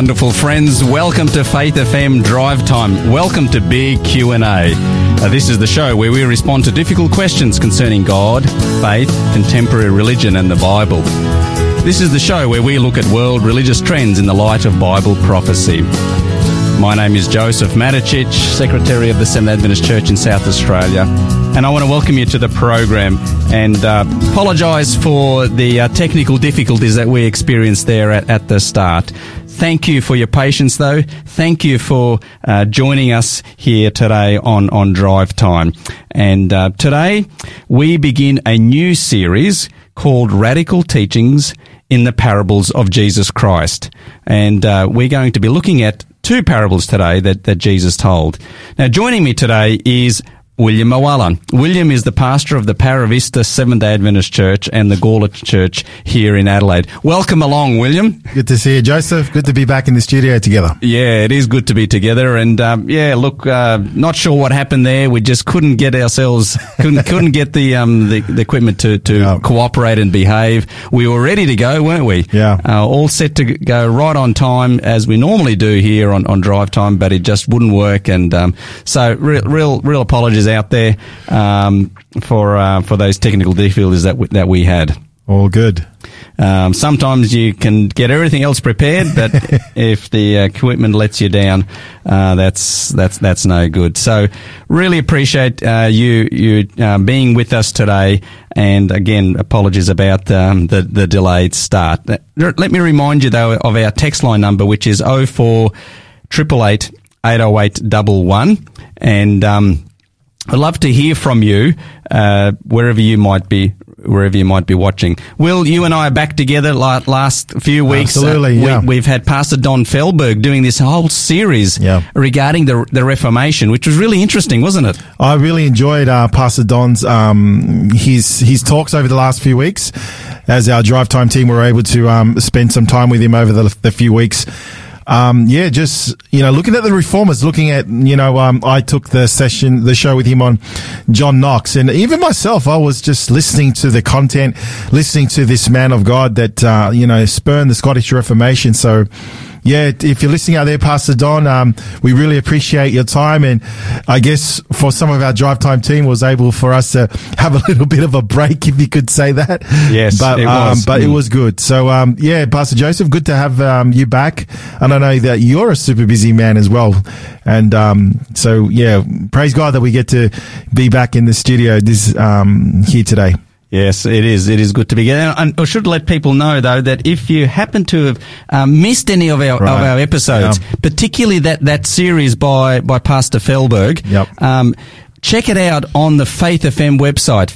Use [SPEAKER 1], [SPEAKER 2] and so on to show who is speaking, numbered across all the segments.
[SPEAKER 1] wonderful friends. Welcome to Faith FM Drive Time. Welcome to Big Q&A. Uh, this is the show where we respond to difficult questions concerning God, faith, contemporary religion and the Bible. This is the show where we look at world religious trends in the light of Bible prophecy. My name is Joseph Maticic, Secretary of the Seventh Adventist Church in South Australia, and I want to welcome you to the program and uh, apologise for the uh, technical difficulties that we experienced there at, at, the start. Thank you for your patience, though. Thank you for uh, joining us here today on, on Drive Time. And uh, today we begin a new series called Radical Teachings in the Parables of Jesus Christ. And uh, we're going to be looking at two parables today that, that Jesus told. Now, joining me today is William Mawala. William is the pastor of the Para Vista Seventh day Adventist Church and the Gawler Church here in Adelaide. Welcome along, William.
[SPEAKER 2] Good to see you, Joseph. Good to be back in the studio together.
[SPEAKER 1] Yeah, it is good to be together. And um, yeah, look, uh, not sure what happened there. We just couldn't get ourselves, couldn't couldn't get the um, the, the equipment to to cooperate and behave. We were ready to go, weren't we?
[SPEAKER 2] Yeah.
[SPEAKER 1] Uh, all set to go right on time as we normally do here on, on drive time, but it just wouldn't work. And um, so, real real real apologies out there um, for uh, for those technical difficulties that we, that we had.
[SPEAKER 2] All good.
[SPEAKER 1] Um, sometimes you can get everything else prepared, but if the equipment lets you down, uh, that's that's that's no good. So, really appreciate uh, you you uh, being with us today. And again, apologies about um, the the delayed start. Let me remind you though of our text line number, which is 04 888 808 and um, I'd love to hear from you uh, wherever you might be wherever you might be watching. Will, you and I are back together Like last few weeks.
[SPEAKER 2] Absolutely, uh, yeah.
[SPEAKER 1] We, have had Pastor Don Felberg doing this whole series
[SPEAKER 2] yeah.
[SPEAKER 1] regarding the, the Reformation, which was really interesting, wasn't it?
[SPEAKER 2] I really enjoyed uh, Pastor Don's um, his his talks over the last few weeks. As our drive time team were able to um, spend some time with him over the, the few weeks um, yeah, just you know, looking at the reformers, looking at you know, um, I took the session, the show with him on John Knox, and even myself, I was just listening to the content, listening to this man of God that uh, you know spurned the Scottish Reformation. So yeah, if you're listening out there, Pastor Don, um, we really appreciate your time. And I guess for some of our drive time team was able for us to have a little bit of a break, if you could say that.
[SPEAKER 1] Yes,
[SPEAKER 2] but,
[SPEAKER 1] it
[SPEAKER 2] um,
[SPEAKER 1] was.
[SPEAKER 2] but mm. it was good. So, um, yeah, Pastor Joseph, good to have, um, you back. And I know that you're a super busy man as well. And, um, so yeah, praise God that we get to be back in the studio this, um, here today.
[SPEAKER 1] Yes, it is. It is good to be here. And I should let people know though that if you happen to have um, missed any of our right. of our episodes, yeah. particularly that that series by by Pastor Felberg,
[SPEAKER 2] yep.
[SPEAKER 1] um, check it out on the Faith FM website,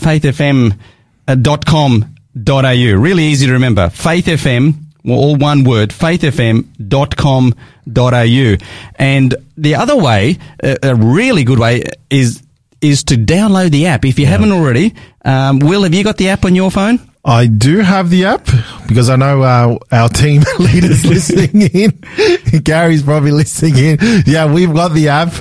[SPEAKER 1] faithfm.com.au. Really easy to remember. Faith FM all one word, faithfm.com.au. And the other way, a really good way, is is to download the app. If you yeah. haven't already, um, Will, have you got the app on your phone?
[SPEAKER 2] I do have the app because I know our, our team leaders listening in. Gary's probably listening in. Yeah, we've got the app,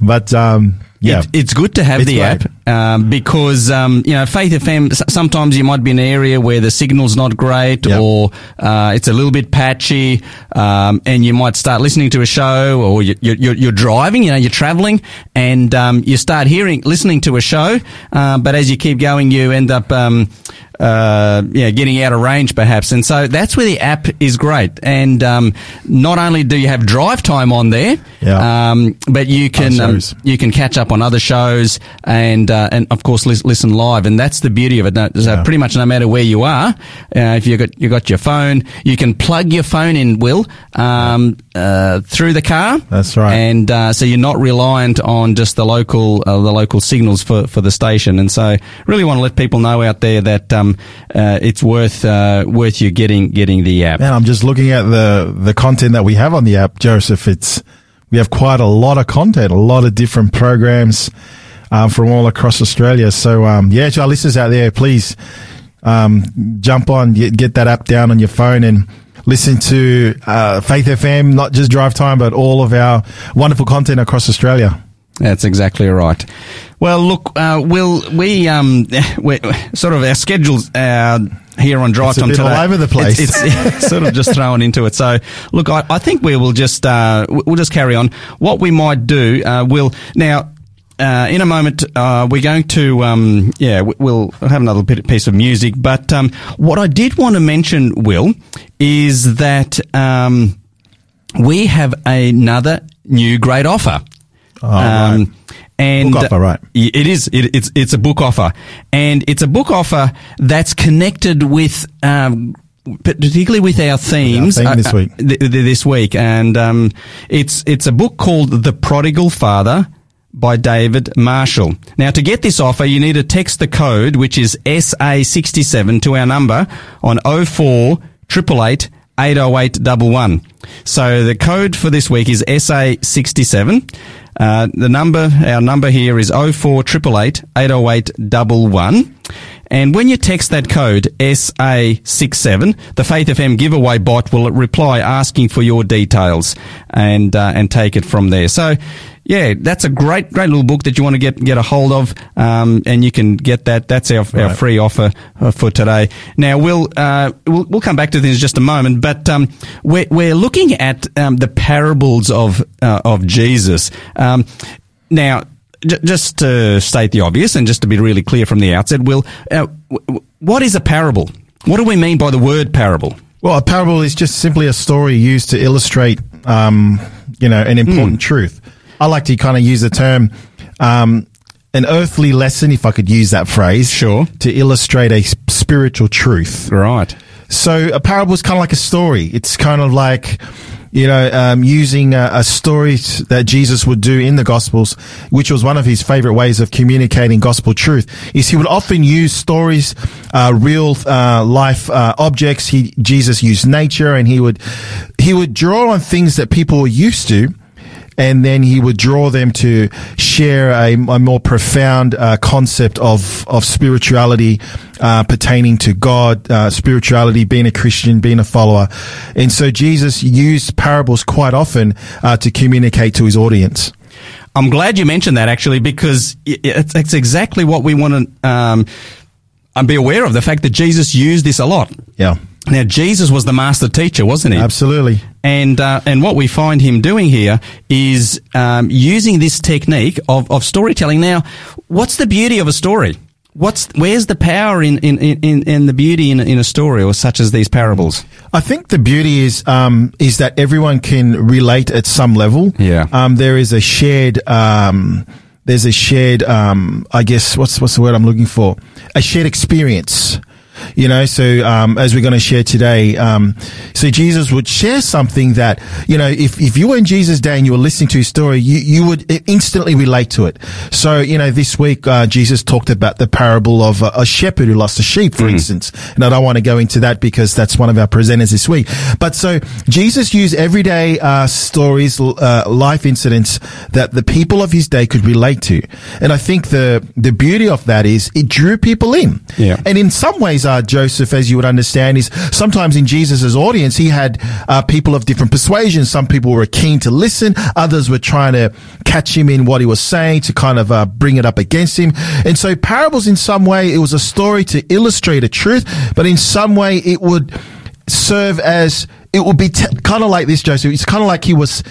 [SPEAKER 2] but um, yeah,
[SPEAKER 1] it, it's good to have it's the great. app um, because um, you know Faith FM. Sometimes you might be in an area where the signal's not great
[SPEAKER 2] yep.
[SPEAKER 1] or uh, it's a little bit patchy, um, and you might start listening to a show or you, you're, you're driving. You know, you're traveling and um, you start hearing, listening to a show, uh, but as you keep going, you end up um, uh, yeah, getting out of range perhaps. And so that's where the app is great. And um, not only do you have drive time on there,
[SPEAKER 2] yeah.
[SPEAKER 1] um, but you can um, you can catch up on other shows and uh, and of course li- listen live. And that's the beauty of it. So yeah. pretty much no matter where you are, uh, if you got you got your phone, you can plug your phone in. Will um, uh, through the car.
[SPEAKER 2] That's right.
[SPEAKER 1] And uh, so you're not reliant on just the local uh, the local signals for for the station. And so really want to let people know out there that. Um, uh, it's worth uh, worth you getting getting the app.
[SPEAKER 2] Man, I'm just looking at the the content that we have on the app, Joseph. It's we have quite a lot of content, a lot of different programs um, from all across Australia. So um, yeah, to our listeners out there, please um, jump on, get, get that app down on your phone and listen to uh, Faith FM, not just Drive Time, but all of our wonderful content across Australia.
[SPEAKER 1] That's exactly right. Well, look, uh, Will, we, um, we sort of our schedules, our here on Drive
[SPEAKER 2] It's
[SPEAKER 1] Time today.
[SPEAKER 2] all over the place.
[SPEAKER 1] It's, it's sort of just thrown into it. So, look, I, I think we will just uh, we'll just carry on. What we might do, uh, we'll now. Uh, in a moment, uh, we're going to, um, yeah, we- we'll have another bit, piece of music. But um, what I did want to mention, Will, is that um, we have another new great offer.
[SPEAKER 2] Oh, right.
[SPEAKER 1] And
[SPEAKER 2] Book offer, right.
[SPEAKER 1] It is. It, it's it's a book offer, and it's a book offer that's connected with. Um, particularly with our themes
[SPEAKER 2] theme this
[SPEAKER 1] uh, uh,
[SPEAKER 2] week.
[SPEAKER 1] th- th- this week, and um, it's it's a book called The Prodigal Father by David Marshall. Now, to get this offer, you need to text the code, which is SA67, to our number on 04 888 80811. So the code for this week is SA67. Uh, the number, our number here is 04 888 80811. And when you text that code SA67, the Faith FM giveaway bot will reply asking for your details and uh, and take it from there. So, yeah, that's a great great little book that you want to get get a hold of, um, and you can get that. That's our, our free offer uh, for today. Now we'll uh, we'll, we'll come back to this in just a moment, but um, we're we're looking at um, the parables of uh, of Jesus. Um, now. J- just to state the obvious and just to be really clear from the outset, Will, uh, what is a parable? What do we mean by the word parable?
[SPEAKER 2] Well, a parable is just simply a story used to illustrate, um, you know, an important truth. I like to kind of use the term, um, an earthly lesson, if I could use that phrase.
[SPEAKER 1] Sure.
[SPEAKER 2] To illustrate a spiritual truth.
[SPEAKER 1] Right.
[SPEAKER 2] So a parable is kind of like a story. It's kind of like, you know, um, using a, a story that Jesus would do in the Gospels, which was one of his favorite ways of communicating gospel truth. Is he would often use stories, uh, real uh, life uh, objects. He Jesus used nature, and he would he would draw on things that people were used to and then he would draw them to share a, a more profound uh, concept of of spirituality uh, pertaining to God, uh, spirituality, being a Christian, being a follower, and so Jesus used parables quite often uh, to communicate to his audience.
[SPEAKER 1] I'm glad you mentioned that actually because it's, it's exactly what we want to um, be aware of the fact that Jesus used this a lot.
[SPEAKER 2] Yeah,
[SPEAKER 1] Now, Jesus was the master teacher, wasn't he?
[SPEAKER 2] absolutely.
[SPEAKER 1] And uh, and what we find him doing here is um, using this technique of, of storytelling. Now, what's the beauty of a story? What's where's the power in in, in, in the beauty in, in a story or such as these parables?
[SPEAKER 2] I think the beauty is um, is that everyone can relate at some level.
[SPEAKER 1] Yeah.
[SPEAKER 2] Um, there is a shared um, there's a shared um, I guess what's what's the word I'm looking for? A shared experience. You know, so um, as we're going to share today, um, so Jesus would share something that you know, if, if you were in Jesus' day and you were listening to his story, you you would instantly relate to it. So you know, this week uh, Jesus talked about the parable of a, a shepherd who lost a sheep, for instance, and I don't want to go into that because that's one of our presenters this week. But so Jesus used everyday uh, stories, uh, life incidents that the people of his day could relate to, and I think the the beauty of that is it drew people in.
[SPEAKER 1] Yeah.
[SPEAKER 2] And in some ways, uh, Joseph, as you would understand, is sometimes in Jesus' audience, he had uh, people of different persuasions. Some people were keen to listen. Others were trying to catch him in what he was saying to kind of uh, bring it up against him. And so parables, in some way, it was a story to illustrate a truth, but in some way, it would serve as, it would be t- kind of like this, Joseph. It's kind of like he was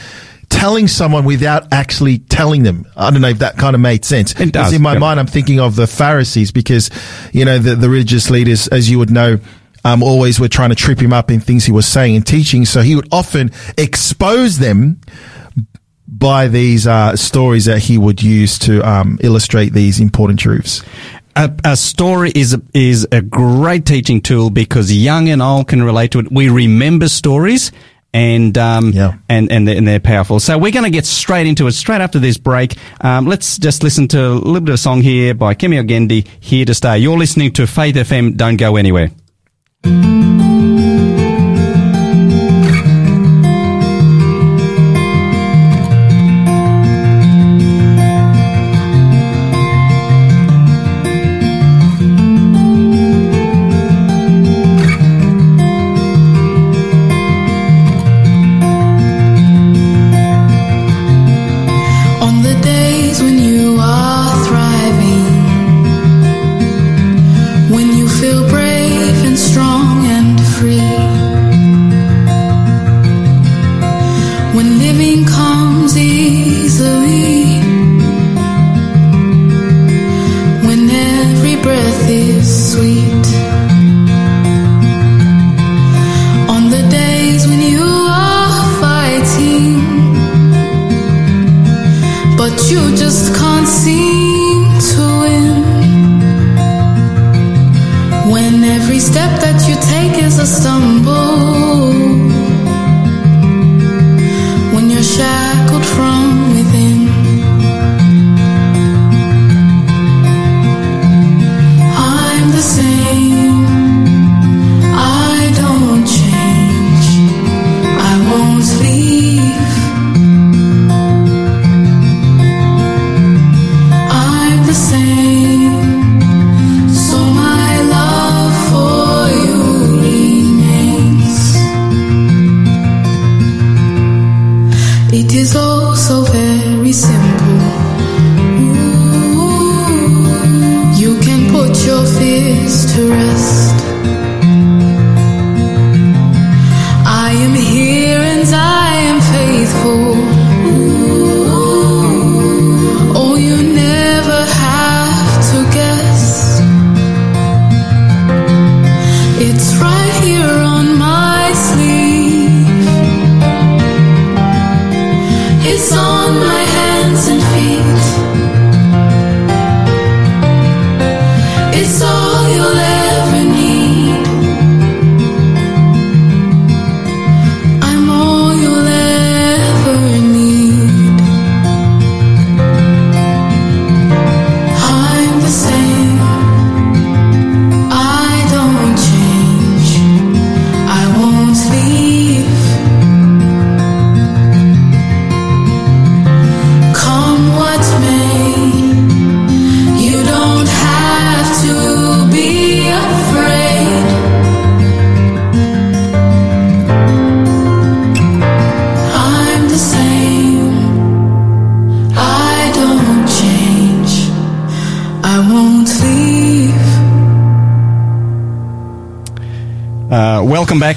[SPEAKER 2] telling someone without actually telling them. I don't know if that kind of made sense.
[SPEAKER 1] It does,
[SPEAKER 2] in my mind, I'm thinking of the Pharisees because, you know, the, the religious leaders, as you would know, um, always were trying to trip him up in things he was saying and teaching. So he would often expose them by these uh, stories that he would use to um, illustrate these important truths.
[SPEAKER 1] A, a story is a, is a great teaching tool because young and old can relate to it. We remember stories. And um,
[SPEAKER 2] Yeah.
[SPEAKER 1] and and they're, and they're powerful. So we're going to get straight into it straight after this break. Um, let's just listen to a little bit of song here by Kemi Ogendi, "Here to Stay." You're listening to Faith FM. Don't go anywhere.
[SPEAKER 3] It's right here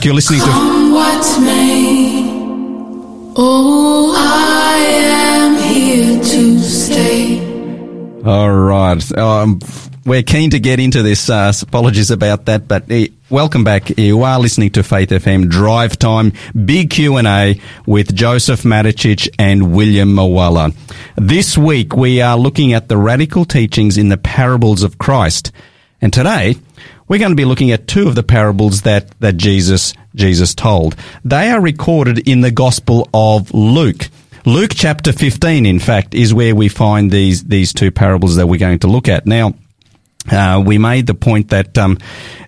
[SPEAKER 1] You're listening to.
[SPEAKER 3] What may. Oh, I am here to stay.
[SPEAKER 1] All right. Um, we're keen to get into this. Uh, apologies about that, but eh, welcome back. You are listening to Faith FM Drive Time, big Q and A with Joseph Maticic and William Mawala. This week we are looking at the radical teachings in the parables of Christ, and today we're going to be looking at two of the parables that that Jesus Jesus told. They are recorded in the Gospel of Luke. Luke chapter 15, in fact, is where we find these, these two parables that we're going to look at. Now, uh, we made the point that um,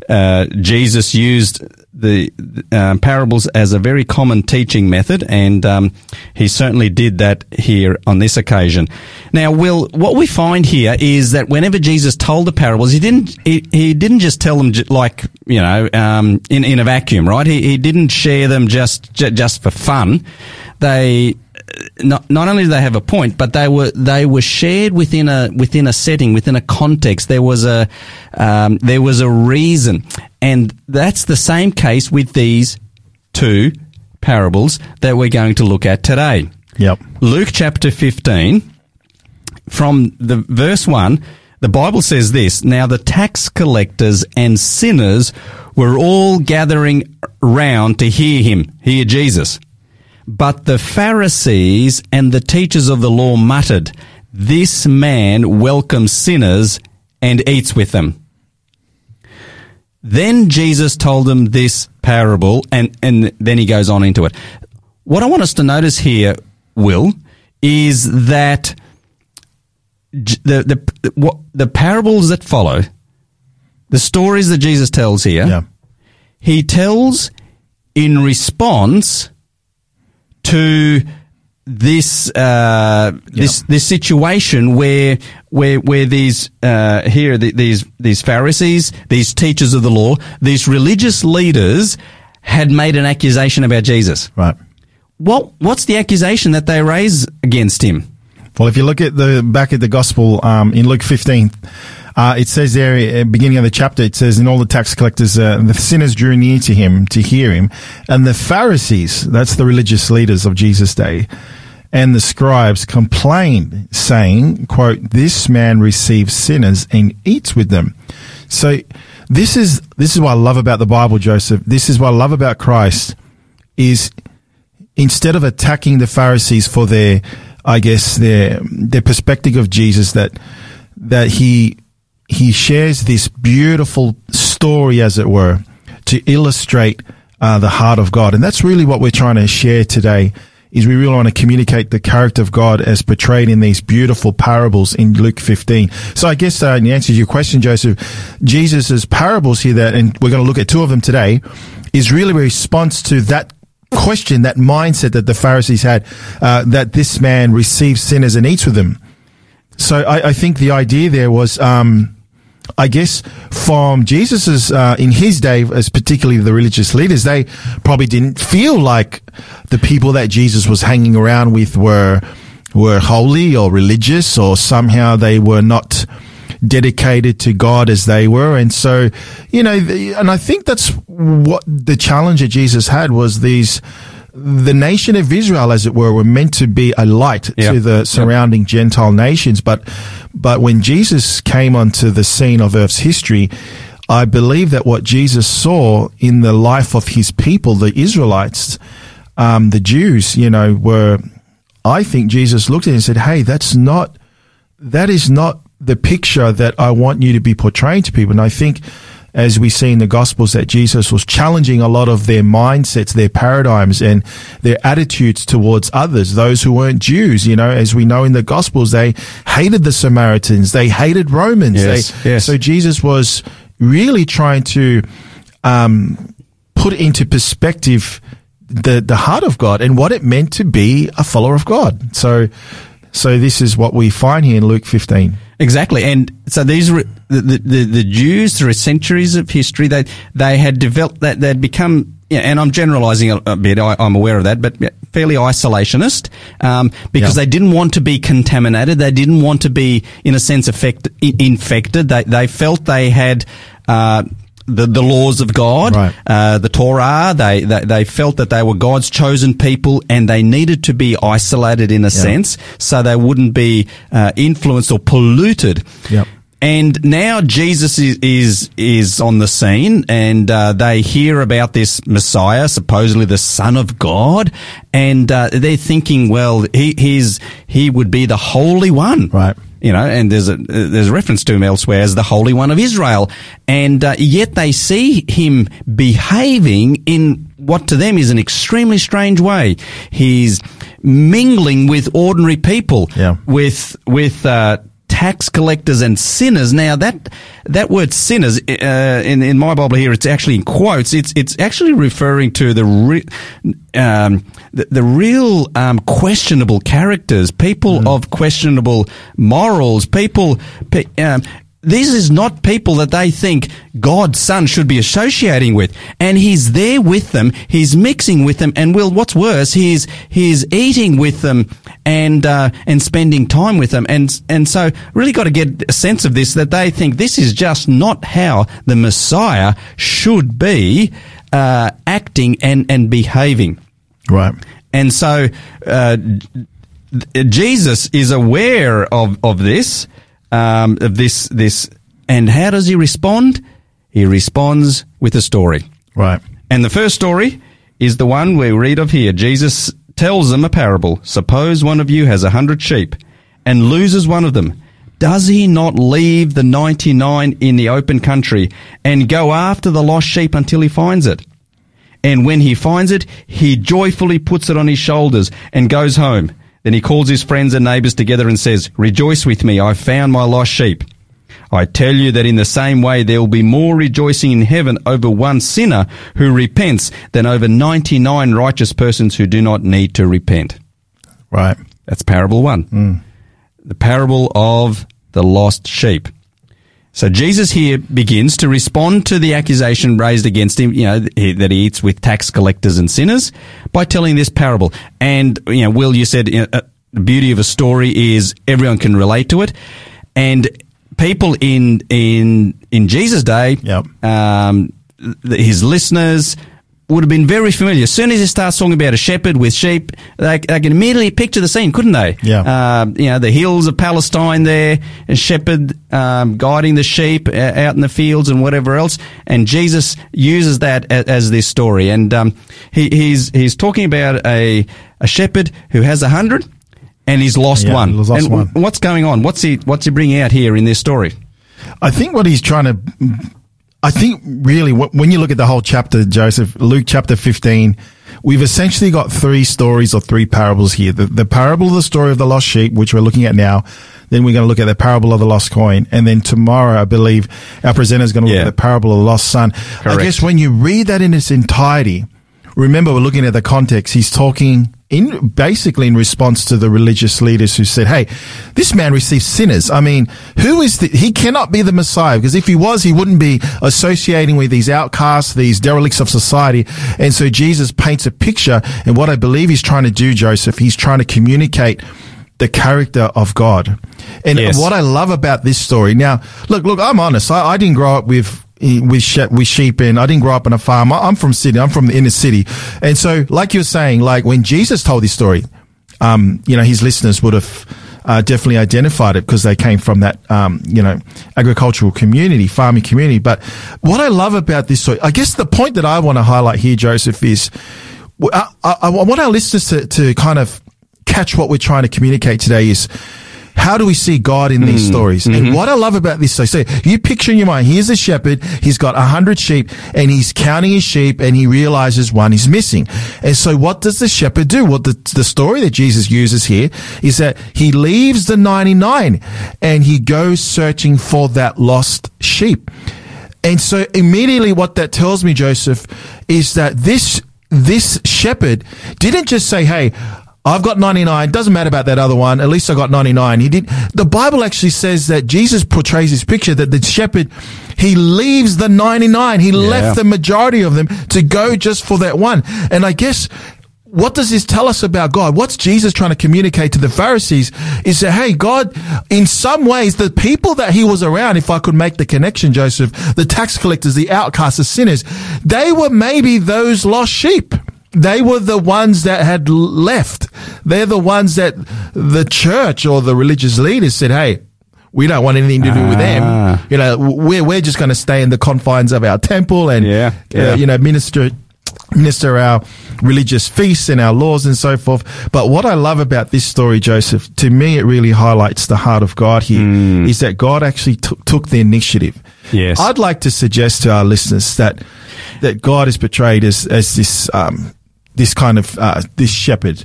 [SPEAKER 1] uh, Jesus used the uh, parables as a very common teaching method, and um, he certainly did that here on this occasion. Now, Will, what we find here is that whenever Jesus told the parables, he didn't he, he didn't just tell them like you know um, in in a vacuum, right? He, he didn't share them just j- just for fun. They not, not only do they have a point, but they were they were shared within a within a setting, within a context. There was a um, there was a reason, and that's the same case with these two parables that we're going to look at today.
[SPEAKER 2] Yep.
[SPEAKER 1] Luke chapter fifteen, from the verse one. The Bible says this, now the tax collectors and sinners were all gathering round to hear him, hear Jesus. But the Pharisees and the teachers of the law muttered, This man welcomes sinners and eats with them. Then Jesus told them this parable, and, and then he goes on into it. What I want us to notice here, Will, is that the, the, what, the parables that follow, the stories that Jesus tells here,
[SPEAKER 2] Yeah.
[SPEAKER 1] he tells in response to this uh, this this situation where where where these uh, here the, these these Pharisees, these teachers of the law, these religious leaders had made an accusation about Jesus.
[SPEAKER 2] Right.
[SPEAKER 1] What what's the accusation that they raise against him?
[SPEAKER 2] Well, if you look at the back at the gospel um, in Luke 15, uh, it says there, the beginning of the chapter, it says, "And all the tax collectors, uh, the sinners drew near to him to hear him, and the Pharisees, that's the religious leaders of Jesus' day, and the scribes complained, saying, quote, This man receives sinners and eats with them. So this is this is what I love about the Bible, Joseph. This is what I love about Christ is instead of attacking the Pharisees for their I guess their their perspective of Jesus that that he he shares this beautiful story as it were to illustrate uh, the heart of God. And that's really what we're trying to share today is we really want to communicate the character of God as portrayed in these beautiful parables in Luke 15. So I guess uh, in answer to your question, Joseph, Jesus' parables here that, and we're going to look at two of them today, is really a response to that question, that mindset that the Pharisees had, uh, that this man receives sinners and eats with them. So I, I think the idea there was, um, I guess from Jesus's uh, in his day, as particularly the religious leaders, they probably didn't feel like the people that Jesus was hanging around with were were holy or religious, or somehow they were not dedicated to God as they were. And so, you know, the, and I think that's what the challenge that Jesus had was these the nation of Israel, as it were, were meant to be a light to the surrounding Gentile nations. But, but when Jesus came onto the scene of Earth's history, I believe that what Jesus saw in the life of his people, the Israelites, um, the Jews, you know, were, I think Jesus looked at it and said, Hey, that's not, that is not the picture that I want you to be portraying to people. And I think as we see in the Gospels that Jesus was challenging a lot of their mindsets, their paradigms and their attitudes towards others, those who weren't Jews. You know, as we know in the Gospels, they hated the Samaritans. They hated Romans.
[SPEAKER 1] Yes,
[SPEAKER 2] They-
[SPEAKER 1] yes.
[SPEAKER 2] So Jesus was really trying to, um, put into perspective the, the heart of God and what it meant to be a follower of God. So, so this is what we find here in Luke 15.
[SPEAKER 1] Exactly, and so these were the, the, the, the Jews through centuries of history. They they had developed that they'd become. Yeah, and I'm generalising a, a bit. I, I'm aware of that, but fairly isolationist um, because they didn't want to be contaminated. They didn't want to be, in a sense, affect, i- infected. They they felt they had. Uh, the, the laws of God,
[SPEAKER 2] Right.
[SPEAKER 1] uh, the Torah, they, they, they felt that they were God's chosen people and they needed to be isolated in a sense so they wouldn't be uh, influenced or polluted.
[SPEAKER 2] Yep.
[SPEAKER 1] And now Jesus is is, is on the scene, and uh, they hear about this Messiah, supposedly the Son of God, and uh, they're thinking, well, he he's he would be the Holy One,
[SPEAKER 2] Right.
[SPEAKER 1] You know, and there's a there's a reference to him elsewhere as the Holy One of Israel, and uh, yet they see him behaving in what to them is an extremely strange way. He's mingling with ordinary people,
[SPEAKER 2] Yeah.
[SPEAKER 1] with with uh, tax collectors and sinners. Now that that word sinners uh, in in my Bible here, it's actually in quotes. It's it's actually referring to the re- um, the, the real um, questionable characters, people of questionable morals, people. Pe- um, this is not people that they think God's son should be associating with. And he's there with them. He's mixing with them. And well, what's worse, he's, he's eating with them and, uh, and spending time with them. And, and so really got to get a sense of this that they think this is just not how the Messiah should be, uh, acting and, and behaving.
[SPEAKER 2] Right.
[SPEAKER 1] And so, uh, Jesus is aware of, of this, um, of this, this, and how does he respond? He responds with a story.
[SPEAKER 2] Right.
[SPEAKER 1] And the first story is the one we read of here. Jesus tells them a parable. Suppose one of you has a hundred sheep and loses one of them. Does he not leave the 99 in the open country and go after the lost sheep until he finds it? And when he finds it, he joyfully puts it on his shoulders and goes home. Then he calls his friends and neighbors together and says, Rejoice with me, I've found my lost sheep. I tell you that in the same way there will be more rejoicing in heaven over one sinner who repents than over 99 righteous persons who do not need to repent.
[SPEAKER 2] Right.
[SPEAKER 1] That's parable one. Mm. The parable of the lost sheep. So Jesus here begins to respond to the accusation raised against him, you know, that he eats with tax collectors and sinners by telling this parable. And, you know, Will, you said you know, uh, the beauty of a story is everyone can relate to it. And people in, in, in Jesus' day,
[SPEAKER 2] Yep.
[SPEAKER 1] um, his listeners, would have been very familiar. As soon as he starts talking about a shepherd with sheep, they, they can immediately picture the scene, couldn't they?
[SPEAKER 2] Yeah.
[SPEAKER 1] Uh, you know, the hills of Palestine there, a shepherd um, guiding the sheep uh, out in the fields and whatever else. And Jesus uses that as, as this story. And um, he, he's he's talking about a a shepherd who has a hundred and he's lost
[SPEAKER 2] Yeah,
[SPEAKER 1] one.
[SPEAKER 2] lost
[SPEAKER 1] and
[SPEAKER 2] one.
[SPEAKER 1] what's going on? What's he what's he bringing out here in this story?
[SPEAKER 2] I think what he's trying to, I think really when you look at the whole chapter, Joseph, Luke chapter 15, we've essentially got three stories or three parables here. The, the parable of the story of the lost sheep, which we're looking at now. Then we're going to look at the parable of the lost coin. And then tomorrow, I believe our presenter is going to look
[SPEAKER 1] Yeah.
[SPEAKER 2] at the parable of the lost son. I guess when you read that in its entirety, remember we're looking at the context. He's talking in basically in response to the religious leaders who said, Hey, this man receives sinners. I mean, who is the, he cannot be the Messiah because if he was, he wouldn't be associating with these outcasts, these derelicts of society. And so Jesus paints a picture. And what I believe he's trying to do, Joseph, he's trying to communicate the character of God. And
[SPEAKER 1] Yes.
[SPEAKER 2] what I love about this story now, look, look, I'm honest. I, I didn't grow up with with with sheep and I didn't grow up on a farm. I- I'm from Sydney. I'm from the inner city. And so, like you're saying, like when Jesus told this story, um, you know, his listeners would have uh, definitely identified it because they came from that, um, you know, agricultural community, farming community. But what I love about this story, I guess the point that I want to highlight here, Joseph, is I, I, I want our listeners to, to kind of catch what we're trying to communicate today is how do we see God in these hmm. stories? And mm-hmm. what I love about this, so, so you picture in your mind, here's a shepherd, he's got a hundred sheep and he's counting his sheep and he realizes one is missing. And so what does the shepherd do? Well, the, the story that Jesus uses here is that he leaves the 99 and he goes searching for that lost sheep. And so immediately what that tells me, Joseph, is that this, this shepherd didn't just say, Hey, I've got 99. Doesn't matter about that other one. At least I got 99. He did. The Bible actually says that Jesus portrays this picture that the shepherd, he leaves the 99. He left the majority of them to go just for that one. And I guess what does this tell us about God? What's Jesus trying to communicate to the Pharisees is that, hey, God, in some ways, the people that he was around, if I could make the connection, Joseph, the tax collectors, the outcasts, the sinners, they were maybe those lost sheep. They were the ones that had left. They're the ones that the church or the religious leaders said, hey, we don't want anything to do with them.
[SPEAKER 1] Ah.
[SPEAKER 2] You know, we're, we're just going to stay in the confines of our temple and,
[SPEAKER 1] Yeah,
[SPEAKER 2] uh, you know, minister minister our religious feasts and our laws and so forth. But what I love about this story, Joseph, to me, it really highlights the heart of God here, is that God actually took took the initiative.
[SPEAKER 1] Yes.
[SPEAKER 2] I'd like to suggest to our listeners that that God is portrayed as as this um, this kind of uh, this shepherd,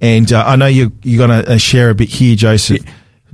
[SPEAKER 2] and uh, I know you you're going to uh, share a bit here, Joseph.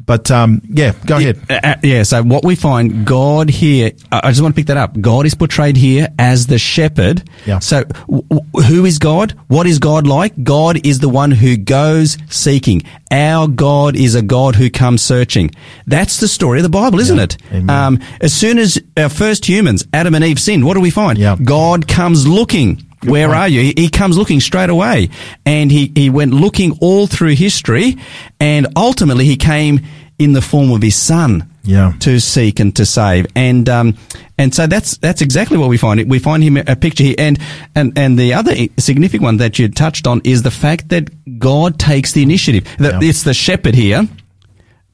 [SPEAKER 2] But um, yeah, go ahead.
[SPEAKER 1] Uh, uh, yeah, so what we find, God here, I just want to pick that up. God is portrayed here as the shepherd.
[SPEAKER 2] Yeah.
[SPEAKER 1] So w- who is God? What is God like? God is the one who goes seeking. Our God is a God who comes searching. That's the story of the Bible, isn't
[SPEAKER 2] Yeah.
[SPEAKER 1] it? Um, as soon as our first humans, Adam and Eve, sinned, what do we find?
[SPEAKER 2] Yeah.
[SPEAKER 1] God comes looking. Where
[SPEAKER 2] point.
[SPEAKER 1] are you? He, comes looking straight away. And he, he went looking all through history and ultimately he came in the form of his son.
[SPEAKER 2] Yeah.
[SPEAKER 1] To seek and to save. And, um, and so that's, that's exactly what we find. We find him a picture here. And, and, and the other significant one that you touched on is the fact that God takes the initiative. That
[SPEAKER 2] Yeah.
[SPEAKER 1] It's the shepherd here,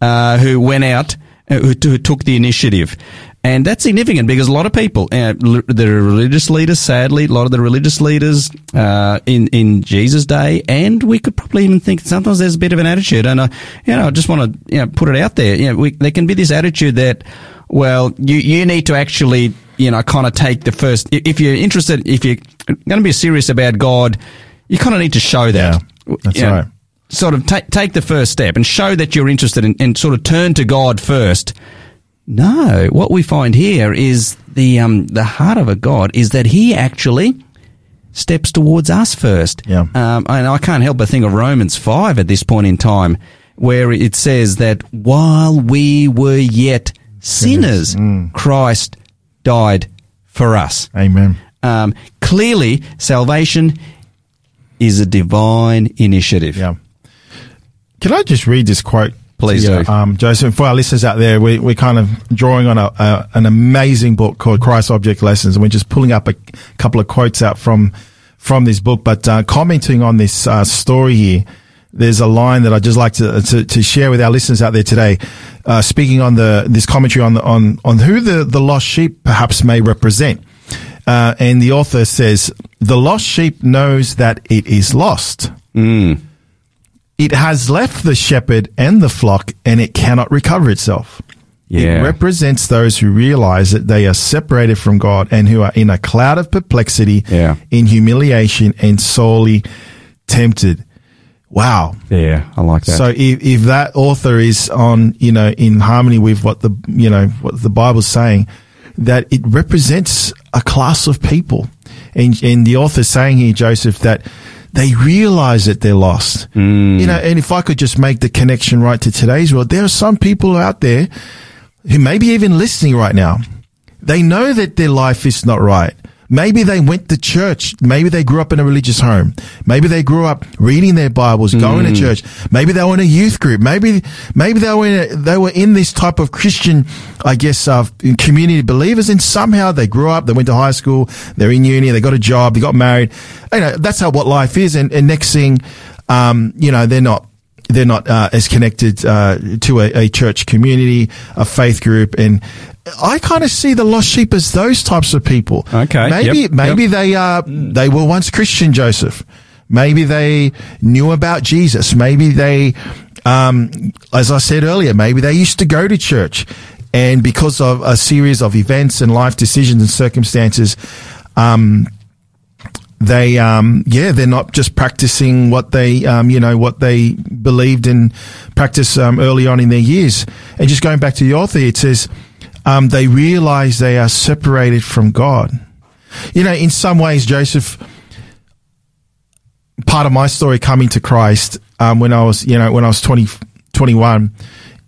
[SPEAKER 1] uh, who went out, uh, who, who took the initiative. And that's significant because a lot of people, uh, the religious leaders, sadly, a lot of the religious leaders uh, in in Jesus' day, and we could probably even think sometimes there's a bit of an attitude. And I, you know, I just want to you know put it out there. You know, we, there can be this attitude that, well, you you need to actually you know kind of take the first. If you're interested, if you're going to be serious about God, you kind of need to show that.
[SPEAKER 2] Yeah, that's
[SPEAKER 1] You know,
[SPEAKER 2] right.
[SPEAKER 1] sort of take take the first step and show that you're interested in, and sort of turn to God first. No, what we find here is the um, the heart of a God is that He actually steps towards us first.
[SPEAKER 2] Yeah.
[SPEAKER 1] Um, and I can't help but think of Romans five at this point in time, where it says that while we were yet sinners, Christ died for us.
[SPEAKER 2] Amen.
[SPEAKER 1] Um, clearly, salvation is a divine initiative.
[SPEAKER 2] Yeah. Can I just read this quote?
[SPEAKER 1] Please
[SPEAKER 2] you?
[SPEAKER 1] do.
[SPEAKER 2] Um, Joseph, for our listeners out there, we, we're kind of drawing on a, a, an amazing book called Christ Object Lessons, and we're just pulling up a couple of quotes out from from this book. But uh, commenting on this uh, story here, there's a line that I'd just like to, to, to share with our listeners out there today. Uh, speaking on the this commentary on the, on on who the the lost sheep perhaps may represent. Uh, and the author says, the lost sheep knows that it is lost. It has left the shepherd and the flock and it cannot recover itself.
[SPEAKER 1] Yeah.
[SPEAKER 2] It represents those who realize that they are separated from God and who are in a cloud of perplexity,
[SPEAKER 1] Yeah.
[SPEAKER 2] in humiliation and sorely tempted. Wow.
[SPEAKER 1] Yeah, I like that.
[SPEAKER 2] So if, if that author is on, you know, in harmony with what the, you know, what the Bible's saying, that it represents a class of people. And, and the author's saying here, Joseph, that they realize that they're lost. Mm. You know, and if I could just make the connection right to today's world, there are some people out there who may be even listening right now. They know that their life is not right. Maybe they went to church. Maybe they grew up in a religious home. Maybe they grew up reading their Bibles, going to church. Maybe they were in a youth group. Maybe, maybe they were in a, they were in this type of Christian, I guess, uh, community believers. And somehow they grew up, they went to high school, they're in uni, they got a job, they got married. You know, that's how what life is. And, and next thing, um, you know, they're not they're not uh, as connected uh, to a, a church community, a faith group, and I kind of see the lost sheep as those types of people.
[SPEAKER 1] Okay,
[SPEAKER 2] maybe
[SPEAKER 1] yep,
[SPEAKER 2] maybe
[SPEAKER 1] yep.
[SPEAKER 2] they uh they were once Christian, Joseph. Maybe they knew about Jesus. Maybe they, um, as I said earlier, maybe they used to go to church, and because of a series of events and life decisions and circumstances, um, they um yeah they're not just practicing what they um you know what they believed in practice um, early on in their years. And just going back to the author it says um they realize they are separated from god. You know in some ways joseph part of my story coming to christ um when i was you know when i was 20 21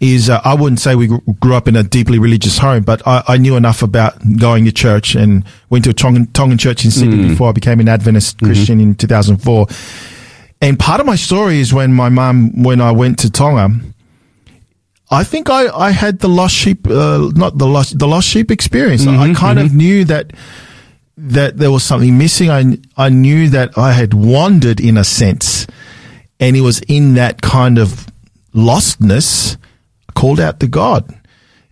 [SPEAKER 2] is uh, I wouldn't say we grew up in a deeply religious home, but I, I knew enough about going to church and went to a Tongan, Tongan church in Sydney before I became an Adventist Christian in 2004. And part of my story is when my mum, when I went to Tonga, I think I, I had the lost sheep, uh, not the lost, the lost sheep experience. I kind of knew that, that there was something missing. I, I knew that I had wandered in a sense and it was in that kind of lostness called out to God.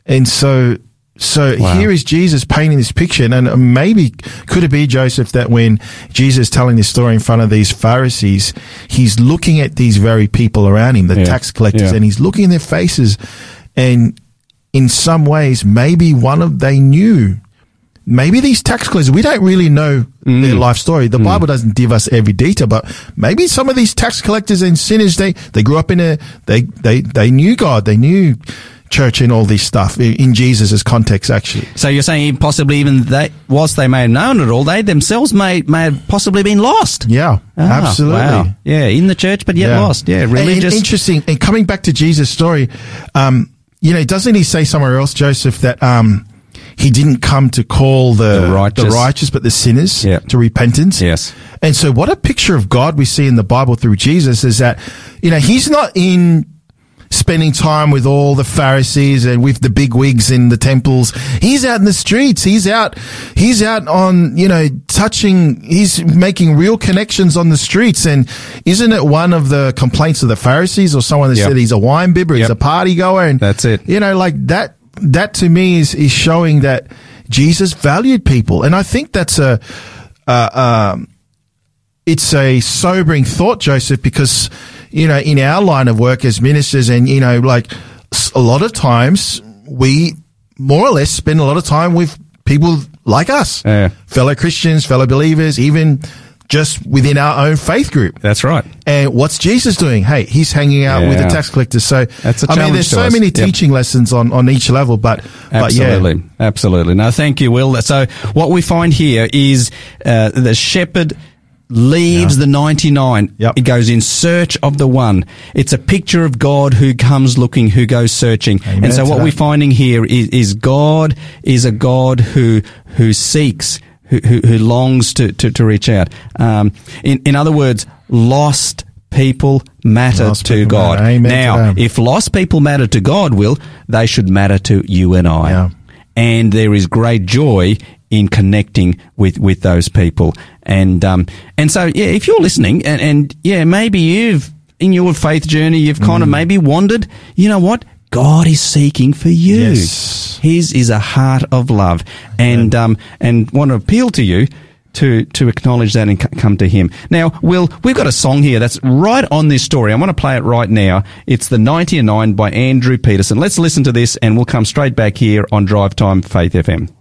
[SPEAKER 2] And so, so
[SPEAKER 1] Wow.
[SPEAKER 2] here is Jesus painting this picture. And maybe could it be Joseph that when Jesus is telling this story in front of these Pharisees, he's looking at these very people around him, the
[SPEAKER 1] Yeah.
[SPEAKER 2] tax collectors,
[SPEAKER 1] Yeah.
[SPEAKER 2] and he's looking in their faces and in some ways, maybe one of they knew maybe these tax collectors, we don't really know
[SPEAKER 1] Mm.
[SPEAKER 2] their life story. The Bible doesn't give us every detail, but maybe some of these tax collectors and sinners, they, they grew up in a, they, they, they knew God, they knew church and all this stuff in, Jesus' context, actually.
[SPEAKER 1] So you're saying possibly even they, whilst they may have known it all, they themselves may may have possibly been lost.
[SPEAKER 2] Yeah,
[SPEAKER 1] Ah,
[SPEAKER 2] absolutely.
[SPEAKER 1] wow. Yeah, in the church, but yet
[SPEAKER 2] Yeah.
[SPEAKER 1] lost. Yeah,
[SPEAKER 2] And-
[SPEAKER 1] religious.
[SPEAKER 2] And interesting. And coming back to Jesus' story, um, you know, doesn't he say somewhere else, Joseph, that um, he didn't come to call the,
[SPEAKER 1] The righteous.
[SPEAKER 2] righteous, but the sinners
[SPEAKER 1] Yeah.
[SPEAKER 2] to repentance?
[SPEAKER 1] Yes.
[SPEAKER 2] And so, what a picture of God we see in the Bible through Jesus is that, you know, he's not in spending time with all the Pharisees and with the big wigs in the temples. He's out in the streets. He's out, he's out on, you know, touching, he's making real connections on the streets. And isn't it one of the complaints of the Pharisees or someone that
[SPEAKER 1] Yep.
[SPEAKER 2] said he's a wine bibber, he's a party goer? And
[SPEAKER 1] That's it.
[SPEAKER 2] You know, like that, that to me is, is showing that Jesus valued people. And I think that's a, uh, um, it's a sobering thought, Joseph, because, you know, in our line of work as ministers and, you know, like a lot of times we more or less spend a lot of time with people like us,
[SPEAKER 1] Yeah.
[SPEAKER 2] fellow Christians, fellow believers, even just within our own faith group.
[SPEAKER 1] That's right.
[SPEAKER 2] And what's Jesus doing? Hey, he's hanging out with the tax collectors. So,
[SPEAKER 1] That's a
[SPEAKER 2] I mean, there's so
[SPEAKER 1] us.
[SPEAKER 2] many
[SPEAKER 1] Yep.
[SPEAKER 2] teaching lessons on, on each level, but, but yeah.
[SPEAKER 1] Absolutely, absolutely. No, thank you, Will. So what we find here is uh, the shepherd leaves the 99.
[SPEAKER 2] Yep.
[SPEAKER 1] It goes in search of the one. It's a picture of God who comes looking, who goes searching.
[SPEAKER 2] Amen
[SPEAKER 1] and so what
[SPEAKER 2] that.
[SPEAKER 1] we're finding here is, is God is a God who, who seeks, who, who, who longs to, to, to reach out. Um, in, in other words, lost people matter
[SPEAKER 2] Lost
[SPEAKER 1] to
[SPEAKER 2] people
[SPEAKER 1] God.
[SPEAKER 2] matter. Amen to
[SPEAKER 1] now, if lost people matter to God, will they should matter to you and I.
[SPEAKER 2] Yeah.
[SPEAKER 4] and there is great joy in connecting with, with those people. And, um, and so, yeah, if you're listening and, and yeah, maybe you've, in your faith journey, you've kind of maybe wandered, you know what? God is seeking for you.
[SPEAKER 2] Yes.
[SPEAKER 4] His is a heart of love, and um, and want to appeal to you to to acknowledge that and c- come to Him. Now, Will, we've got a song here that's right on this story. I want to play it right now. It's the 99 by Andrew Peterson. Let's listen to this, and we'll come straight back here on Drive Time Faith FM.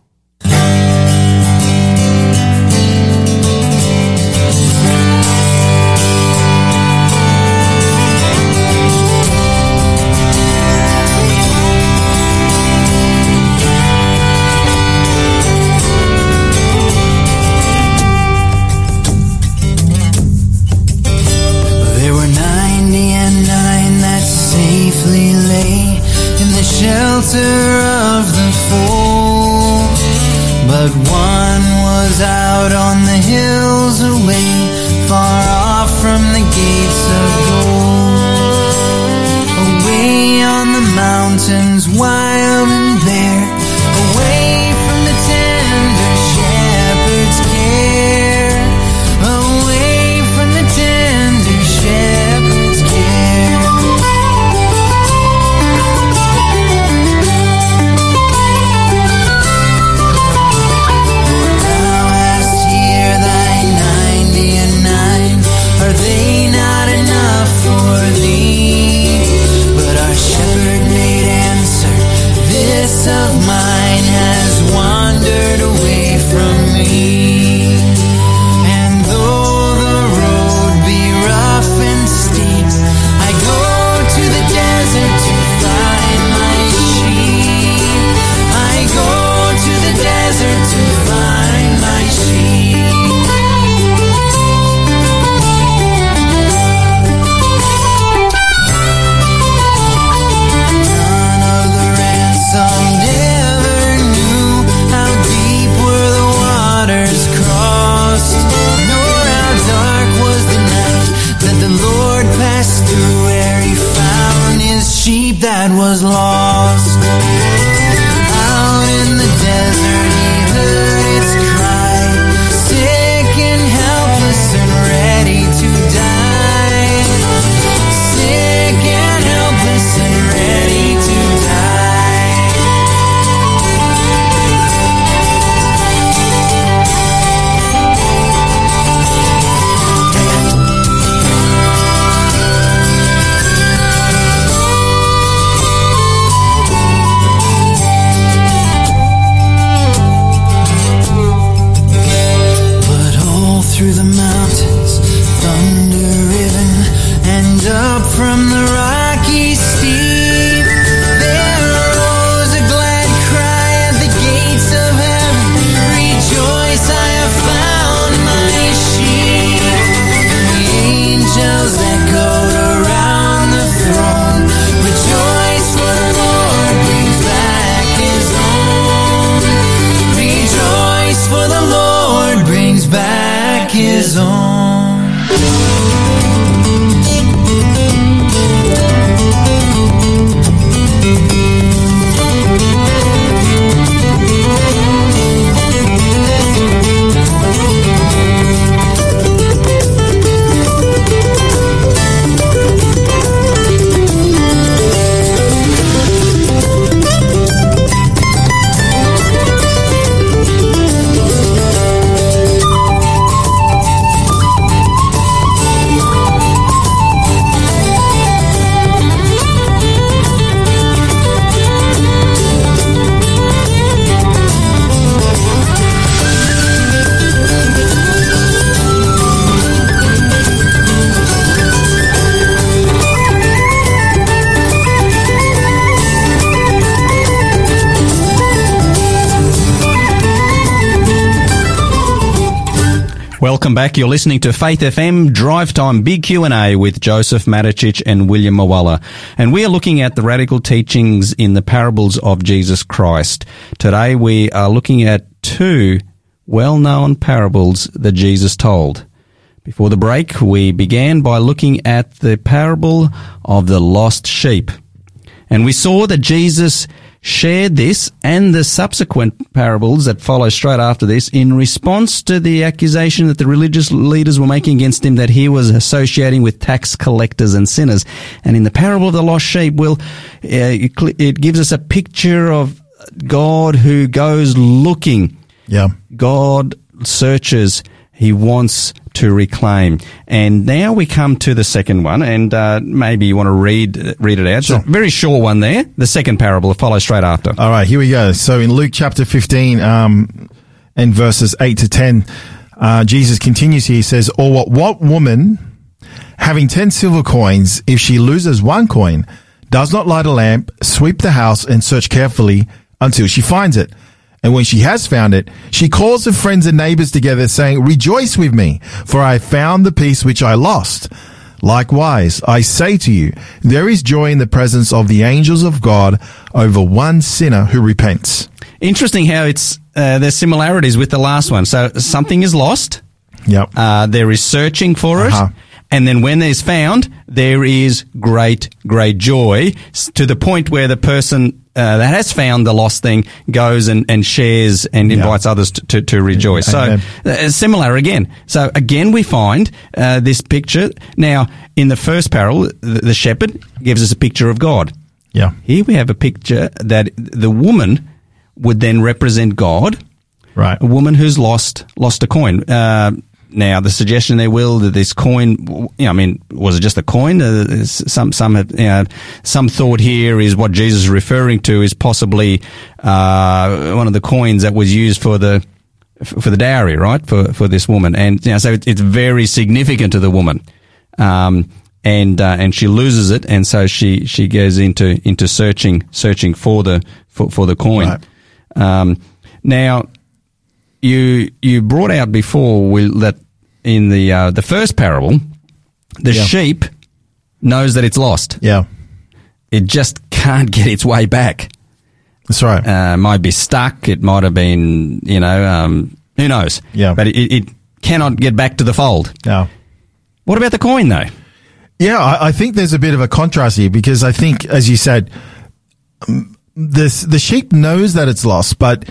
[SPEAKER 4] Welcome back. You're listening to Faith FM Drive Time Big Q&A with Joseph Maticic and William Mawala. And we are looking at the radical teachings in the parables of Jesus Christ. Today we are looking at two well-known parables that Jesus told. Before the break, we began by looking at the parable of the lost sheep. And we saw that Jesus
[SPEAKER 1] shared this and the subsequent parables that follow straight after this in response to the accusation that the religious leaders were making against him that he was associating with tax collectors and sinners. And in the parable of the lost sheep, well, uh, it gives us a picture of God who goes looking.
[SPEAKER 2] Yeah.
[SPEAKER 1] God searches. He wants to reclaim. And now we come to the second one, and uh, maybe you want to read read it out.
[SPEAKER 2] Sure.
[SPEAKER 1] Very short one there. The second parable will follow straight after.
[SPEAKER 2] All right, here we go. So in Luke chapter 15, um, and verses 8 to 10, uh, Jesus continues here. He says, Or what, what woman, having 10 silver coins, if she loses one coin, does not light a lamp, sweep the house, and search carefully until she finds it? And when she has found it, she calls her friends and neighbors together, saying, Rejoice with me, for I found the piece which I lost. Likewise, I say to you, there is joy in the presence of the angels of God over one sinner who repents.
[SPEAKER 1] Interesting how it's uh, there's similarities with the last one. So something is lost.
[SPEAKER 2] Yep.
[SPEAKER 1] Uh, there is searching for
[SPEAKER 2] Uh-huh.
[SPEAKER 1] it. And then when there's found, there is great, great joy to the point where the person uh, that has found the lost thing goes and, and shares and
[SPEAKER 2] Yeah.
[SPEAKER 1] invites others to, to, to rejoice. So uh, similar again. So again, we find uh, this picture. Now, in the first parable, the, the shepherd gives us a picture of God.
[SPEAKER 2] yeah.
[SPEAKER 1] Here we have a picture that the woman would then represent God
[SPEAKER 2] Right.
[SPEAKER 1] a woman who's lost lost a coin. Uh, now, the suggestion there will that this coin, you know, I mean, was it just a coin? Uh, some some have, you know, some thought here is what Jesus is referring to is possibly uh, one of the coins that was used for the for the dowry, right? For for this woman, and you know, so it, it's very significant to the woman. Um, and uh, and she loses it, and so she, she goes into into searching searching for the for, for the coin.
[SPEAKER 2] Right.
[SPEAKER 1] Um, now, you you brought out before Will, that in the uh, the first parable, the
[SPEAKER 2] Yeah.
[SPEAKER 1] sheep knows that it's lost.
[SPEAKER 2] Yeah.
[SPEAKER 1] It just can't get its way back.
[SPEAKER 2] That's right.
[SPEAKER 1] Uh, might be stuck. It might have been, you know, um, who knows?
[SPEAKER 2] Yeah.
[SPEAKER 1] But it, it cannot get back to the fold.
[SPEAKER 2] yeah.
[SPEAKER 1] What about the coin, though?
[SPEAKER 2] Yeah, I, I think there's a bit of a contrast here because I think, as you said, um, this the sheep knows that it's lost, but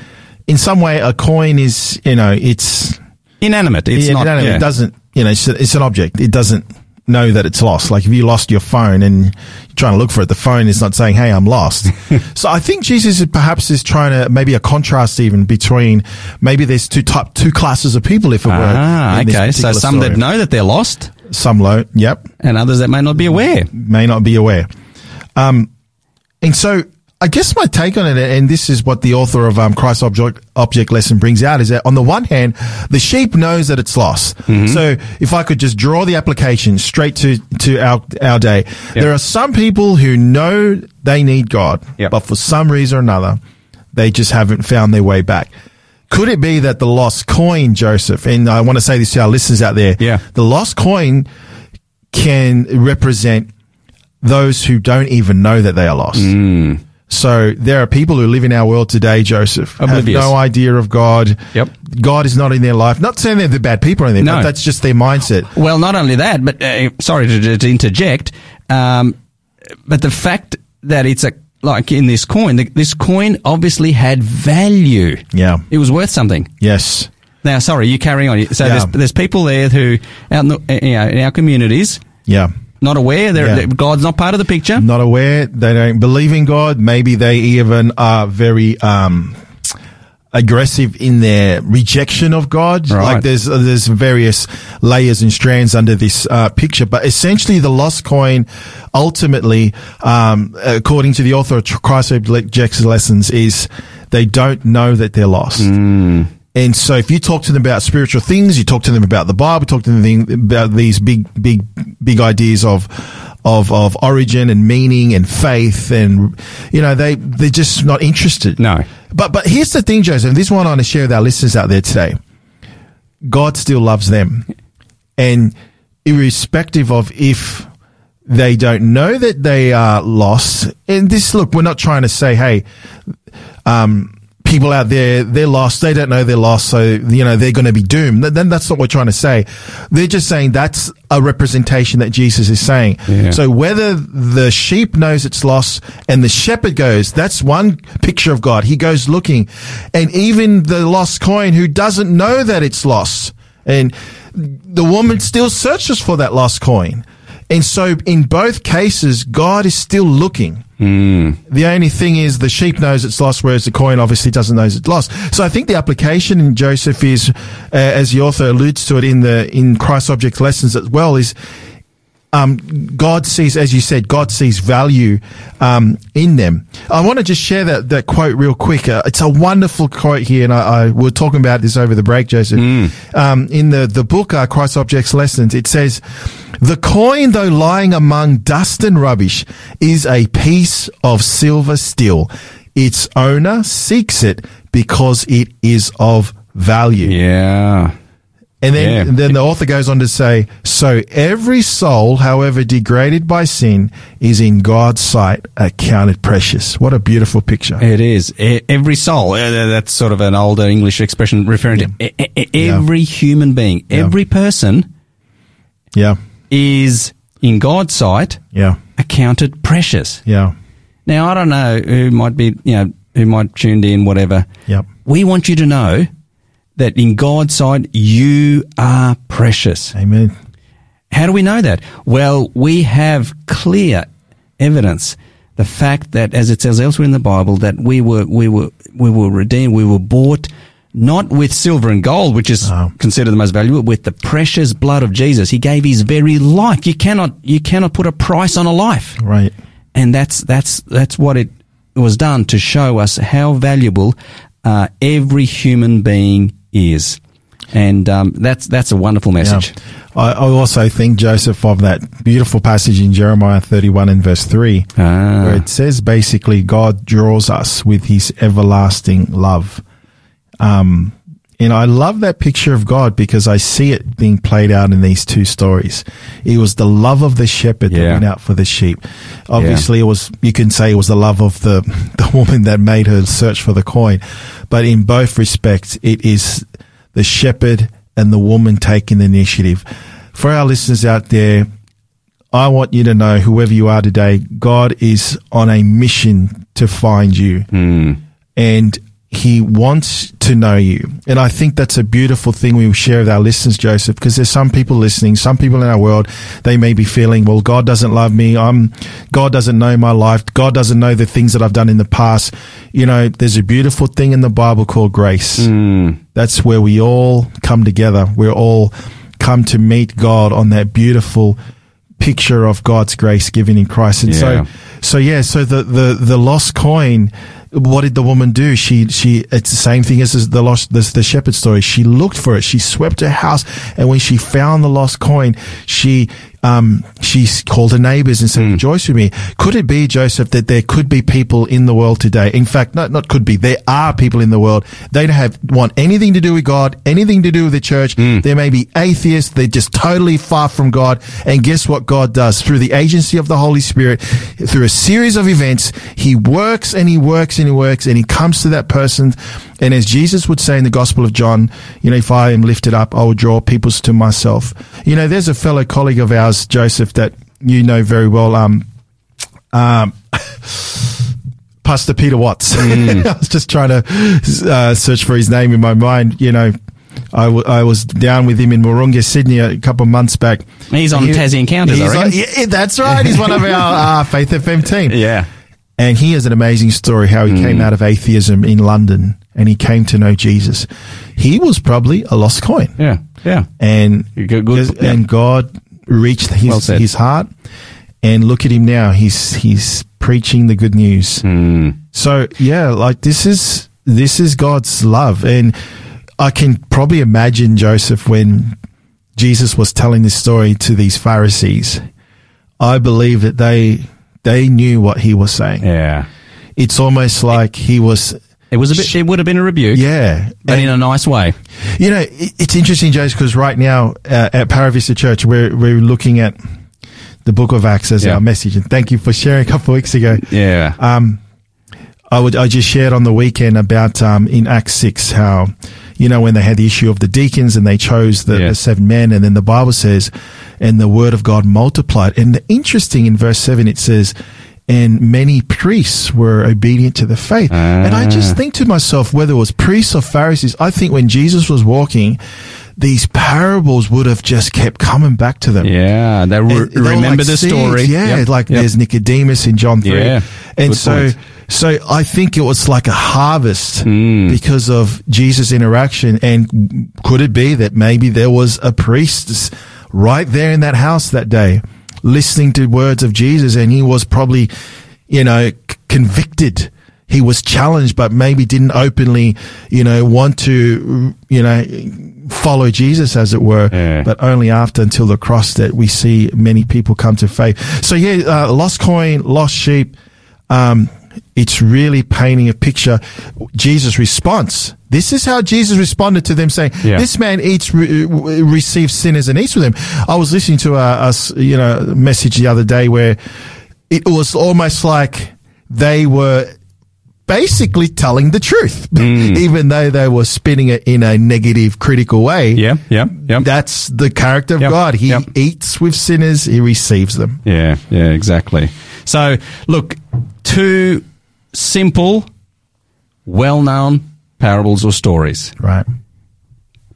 [SPEAKER 2] in some way, a coin is you know it's
[SPEAKER 1] Inanimate. It's
[SPEAKER 2] yeah,
[SPEAKER 1] not.
[SPEAKER 2] no, no,
[SPEAKER 1] yeah.
[SPEAKER 2] it doesn't you know it's, it's an object. It doesn't know that it's lost. Like if you lost your phone and you're trying to look for it, the phone is not saying, "Hey, I'm lost." so I think Jesus is perhaps is trying to maybe a contrast even between maybe there's two type two classes of people if it were
[SPEAKER 1] Ah,
[SPEAKER 2] this
[SPEAKER 1] okay. So some that know that they're lost,
[SPEAKER 2] some low, yep,
[SPEAKER 1] and others that may not be aware.
[SPEAKER 2] may not be aware. Um, and so I guess my take on it, and this is what the author of um, Christ Object, Object Lesson brings out, is that on the one hand, the sheep knows that it's lost. So if I could just draw the application straight to, to our, our day, there are some people who know they need God,
[SPEAKER 1] Yep.
[SPEAKER 2] but for some reason or another, they just haven't found their way back. Could it be that the lost coin, Joseph, and I want to say this to our listeners out there,
[SPEAKER 1] Yeah.
[SPEAKER 2] the lost coin can represent those who don't even know that they are lost.
[SPEAKER 1] Hmm.
[SPEAKER 2] So there are people who live in our world today, Joseph,
[SPEAKER 1] Oblivious.
[SPEAKER 2] have no idea of God.
[SPEAKER 1] Yep.
[SPEAKER 2] God is not in their life. Not saying they're the bad people or anything,
[SPEAKER 1] No.
[SPEAKER 2] but that's just their mindset.
[SPEAKER 1] Well, not only that, but uh, sorry to, to interject, um, but the fact that it's a like in this coin, the, this coin obviously had value.
[SPEAKER 2] Yeah.
[SPEAKER 1] It was worth something.
[SPEAKER 2] Yes.
[SPEAKER 1] Now, sorry, you carry on. So
[SPEAKER 2] Yeah.
[SPEAKER 1] there's there's people there who out in, the, uh, you know, in our communities
[SPEAKER 2] Yeah.
[SPEAKER 1] Not aware. They're,
[SPEAKER 2] Yeah.
[SPEAKER 1] that God's not part of the picture.
[SPEAKER 2] Not aware. They don't believe in God. Maybe they even are very, um, aggressive in their rejection of God.
[SPEAKER 1] Right.
[SPEAKER 2] Like there's uh, there's various layers and strands under this uh, picture, but essentially the lost coin, ultimately, um, according to the author of Christ's Object Lessons, is they don't know that they're lost. And so if you talk to them about spiritual things, you talk to them about the Bible, talk to them about these big, big, big ideas of, of, of origin and meaning and faith and, you know, they, they're just not interested.
[SPEAKER 1] No.
[SPEAKER 2] But, but here's the thing, Joseph, and this one I want to share with our listeners out there today. God still loves them. And irrespective of if they don't know that they are lost, and this, look, we're not trying to say, hey, um, people out there, they're lost. They don't know they're lost. So, you know, they're going to be doomed. Then that's not what we're trying to say. They're just saying that's a representation that Jesus is saying.
[SPEAKER 1] Yeah.
[SPEAKER 2] So whether the sheep knows it's lost and the shepherd goes, that's one picture of God. He goes looking and even the lost coin who doesn't know that it's lost and the woman still searches for that lost coin. And so in both cases, God is still looking. The only thing is the sheep knows it's lost, whereas the coin obviously doesn't know it's lost. So I think the application in Joseph is, uh, as the author alludes to it in the in Christ Object Lessons as well, is um, God sees, as you said, God sees value um, in them. I want to just share that, that quote real quick. Uh, it's a wonderful quote here, and I, I we we're talking about this over the break, Joseph. Um, in the the book uh, Christ's Object Lessons, it says, "The coin, though lying among dust and rubbish, is a piece of silver still. Its owner seeks it because it is of value."
[SPEAKER 1] Yeah.
[SPEAKER 2] And then,
[SPEAKER 1] Yeah.
[SPEAKER 2] then the author goes on to say, so every soul, however degraded by sin, is in God's sight accounted precious. What a beautiful picture.
[SPEAKER 1] It is. Every soul, uh, that's sort of an older English expression referring to e- e-
[SPEAKER 2] Yeah.
[SPEAKER 1] every human being,
[SPEAKER 2] Yeah.
[SPEAKER 1] every person
[SPEAKER 2] Yeah.
[SPEAKER 1] is, in God's sight,
[SPEAKER 2] Yeah.
[SPEAKER 1] accounted precious.
[SPEAKER 2] Yeah.
[SPEAKER 1] Now, I don't know who might be, you know, who might tuned in, whatever.
[SPEAKER 2] Yep.
[SPEAKER 1] We want you to know that in God's sight, you are precious.
[SPEAKER 2] Amen.
[SPEAKER 1] How do we know that? Well, we have clear evidence. The fact that, as it says elsewhere in the Bible, that we were, we were, we were redeemed, we were bought not with silver and gold, which is
[SPEAKER 2] No.
[SPEAKER 1] considered the most valuable, with the precious blood of Jesus. He gave his very life. You cannot, you cannot put a price on a life.
[SPEAKER 2] Right.
[SPEAKER 1] And that's, that's, that's what it was done to show us how valuable, uh, every human being is. And, um, that's, that's a wonderful
[SPEAKER 2] Yeah.
[SPEAKER 1] message.
[SPEAKER 2] I, I also think, Joseph, of that beautiful passage in Jeremiah 31 and verse 3,
[SPEAKER 1] Ah.
[SPEAKER 2] where it says basically God draws us with his everlasting love. Um, and I love that picture of God because I see it being played out in these two stories. It was the love of the shepherd that went out for the sheep. Obviously, it was, you can say it was the love of the, the woman that made her search for the coin. But in both respects, it is the shepherd and the woman taking the initiative. For our listeners out there, I want you to know, whoever you are today, God is on a mission to find you. Hmm. And he wants to know you. And I think that's a beautiful thing we share with our listeners, Joseph, because there's some people listening, some people in our world, they may be feeling, well, God doesn't love me. I'm, God doesn't know my life. God doesn't know the things that I've done in the past. You know, there's a beautiful thing in the Bible called grace. Hmm. That's where we all come together. We're all come to meet God on that beautiful picture of God's grace given in Christ. And
[SPEAKER 1] Yeah.
[SPEAKER 2] so, so yeah, so the, the, the lost coin, what did the woman do? She, she, it's the same thing as the lost, this, the shepherd story. She looked for it. She swept her house. And when she found the lost coin, she, um, she called her neighbors and said, rejoice with me. Could it be, Joseph, that there could be people in the world today? In fact, not, not could be. There are people in the world. They don't have, want anything to do with God, anything to do with the church. They may be atheists. They're just totally far from God. And guess what God does? Through the agency of the Holy Spirit, through a series of events, He works and He works and He works and He comes to that person. And as Jesus would say in the Gospel of John, you know, if I am lifted up, I will draw peoples to myself. You know, there's a fellow colleague of ours, Joseph, that you know very well. Um, um, Pastor Peter Watts. I was just trying to uh, search for his name in my mind. You know, I, w- I was down with him in Wahroonga, Sydney, a couple of months back.
[SPEAKER 1] He's on
[SPEAKER 2] He-
[SPEAKER 1] Tassie Encounters,
[SPEAKER 2] he's on- yeah, that's right. He's one of our uh, Faith FM team.
[SPEAKER 1] Yeah.
[SPEAKER 2] And he has an amazing story how he came out of atheism in London and he came to know Jesus. He was probably a lost coin.
[SPEAKER 1] Yeah. Yeah.
[SPEAKER 2] And
[SPEAKER 1] Good- yeah.
[SPEAKER 2] and God reached his
[SPEAKER 1] Well
[SPEAKER 2] his heart. And look at him now. He's he's preaching the good news.
[SPEAKER 1] Hmm.
[SPEAKER 2] So yeah, like this is this is God's love. And I can probably imagine Joseph when Jesus was telling this story to these Pharisees. I believe that they they knew what he was saying.
[SPEAKER 1] Yeah.
[SPEAKER 2] It's almost like he was
[SPEAKER 1] It was a bit. It would have been a rebuke.
[SPEAKER 2] yeah.
[SPEAKER 1] But in a nice way.
[SPEAKER 2] You know, it- it's interesting, Joseph, because right now uh, at Para Vista Church, we're we're looking at the Book of Acts as
[SPEAKER 1] Yeah.
[SPEAKER 2] our message, and thank you for sharing a couple of weeks ago.
[SPEAKER 1] Yeah.
[SPEAKER 2] Um, I would I just shared on the weekend about um, in Acts six how you know when they had the issue of the deacons and they chose the,
[SPEAKER 1] Yeah.
[SPEAKER 2] the seven men and then the Bible says and the word of God multiplied and the interesting in verse seven it says and many priests were obedient to the faith and I just
[SPEAKER 1] Ah.
[SPEAKER 2] think to myself whether it was priests or Pharisees I think when Jesus was walking these parables would have just kept coming back to them
[SPEAKER 1] Yeah, they re-
[SPEAKER 2] they
[SPEAKER 1] remember
[SPEAKER 2] like
[SPEAKER 1] the
[SPEAKER 2] seeds,
[SPEAKER 1] story.
[SPEAKER 2] Yeah,
[SPEAKER 1] Yep,
[SPEAKER 2] like
[SPEAKER 1] yep.
[SPEAKER 2] there's Nicodemus in John 3.
[SPEAKER 1] Yeah,
[SPEAKER 2] And
[SPEAKER 1] good
[SPEAKER 2] so,
[SPEAKER 1] point.
[SPEAKER 2] So I think it was like a harvest
[SPEAKER 1] Hmm.
[SPEAKER 2] because of Jesus' interaction. And could it be that maybe there was a priest right there in that house that day listening to words of Jesus and he was probably, you know, c- convicted. He was challenged, but maybe didn't openly, you know, want to, you know, follow Jesus, as it were.
[SPEAKER 1] Yeah.
[SPEAKER 2] But only after until the cross that we see many people come to faith. So yeah, uh, lost coin, lost sheep. Um, it's really painting a picture. Jesus' response. This is how Jesus responded to them, saying,
[SPEAKER 1] Yeah.
[SPEAKER 2] "This man eats, re- re- receives sinners, and eats with them." I was listening to a you know message the other day where it was almost like they were basically telling the truth, mm. even though they were spinning it in a negative, critical way.
[SPEAKER 1] Yeah, yeah, yeah.
[SPEAKER 2] That's the character of
[SPEAKER 1] Yep,
[SPEAKER 2] God. He
[SPEAKER 1] yep.
[SPEAKER 2] eats with sinners, he receives them.
[SPEAKER 1] Yeah, yeah, exactly. So, look, two simple, well known parables or stories.
[SPEAKER 2] Right.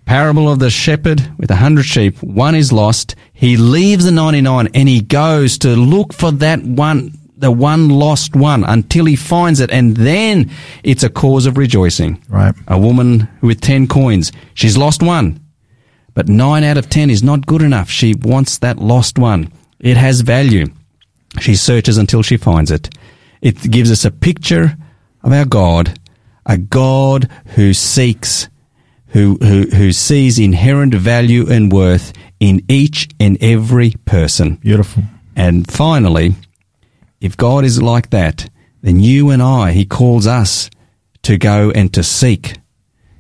[SPEAKER 1] Parable of the shepherd with a hundred sheep, one is lost. He leaves the 99 and he goes to look for that one, the one lost one until he finds it. And then it's a cause of rejoicing.
[SPEAKER 2] Right.
[SPEAKER 1] A woman with 10 coins, she's lost one. But nine out of 10 is not good enough. She wants that lost one. It has value. She searches until she finds it. It gives us a picture of our God, a God who seeks, who, who, who sees inherent value and worth in each and every person.
[SPEAKER 2] Beautiful.
[SPEAKER 1] And finally, if God is like that, then you and I, He calls us to go and to seek,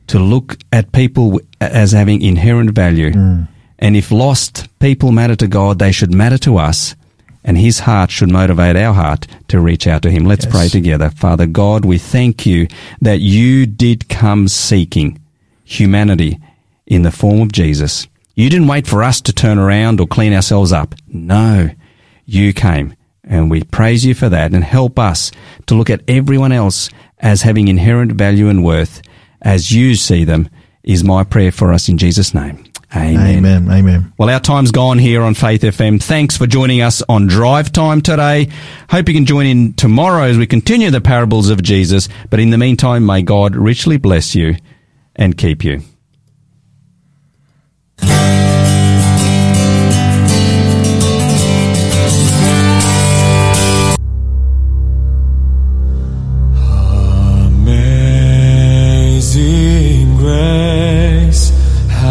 [SPEAKER 1] to look at people as having inherent value. Mm. And if lost people matter to God, they should matter to us. And His heart should motivate our heart to reach out to Him. Let's
[SPEAKER 2] Yes.
[SPEAKER 1] pray together. Father God, we thank you that you did come seeking humanity in the form of Jesus. You didn't wait for us to turn around or clean ourselves up. No, you came. And we praise you for that and help us to look at everyone else as having inherent value and worth as you see them is my prayer for us in Jesus' name. Amen.
[SPEAKER 2] Amen. Amen.
[SPEAKER 1] Well, our time's gone here on Faith FM. Thanks for joining us on Drive Time today. Hope you can join in tomorrow as we continue the parables of Jesus. But in the meantime, may God richly bless you and keep you.
[SPEAKER 5] Amazing grace.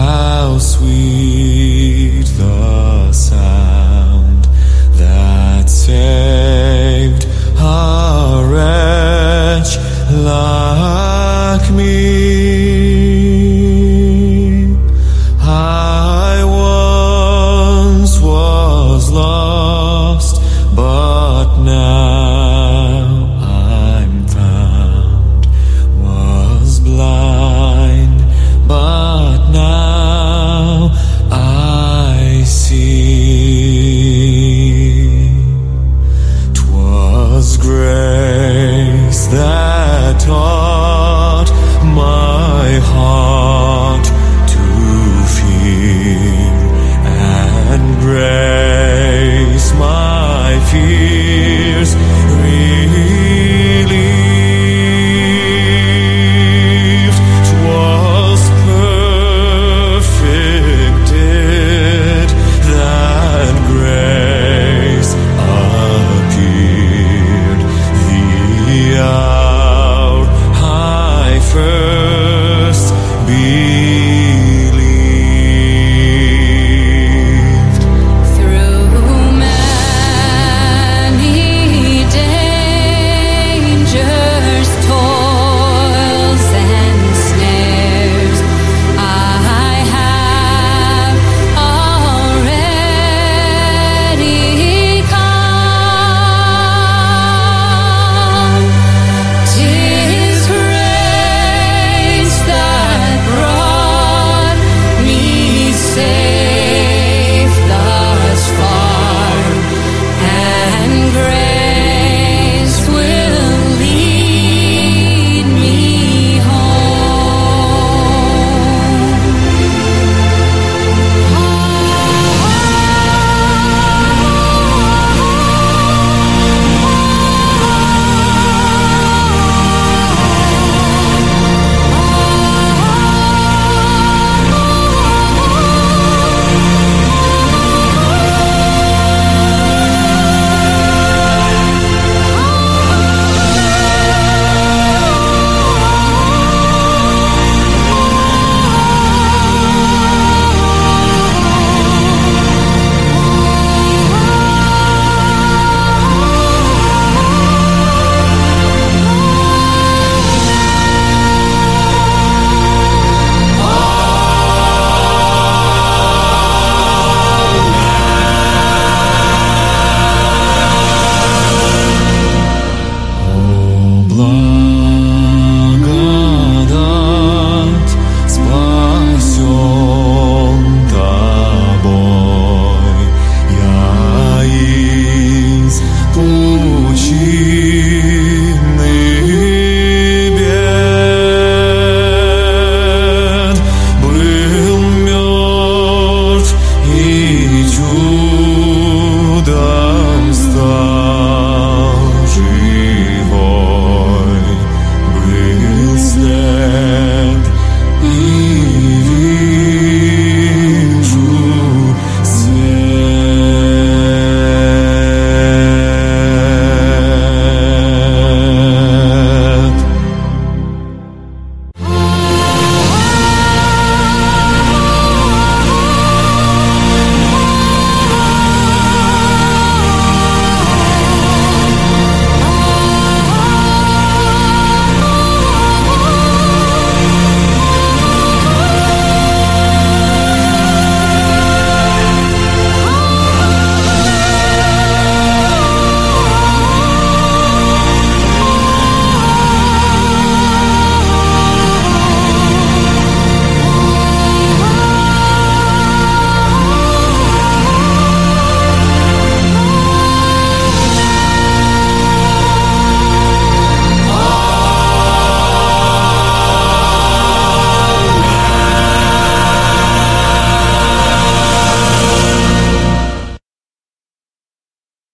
[SPEAKER 5] How sweet the sound that saved a wretch like me.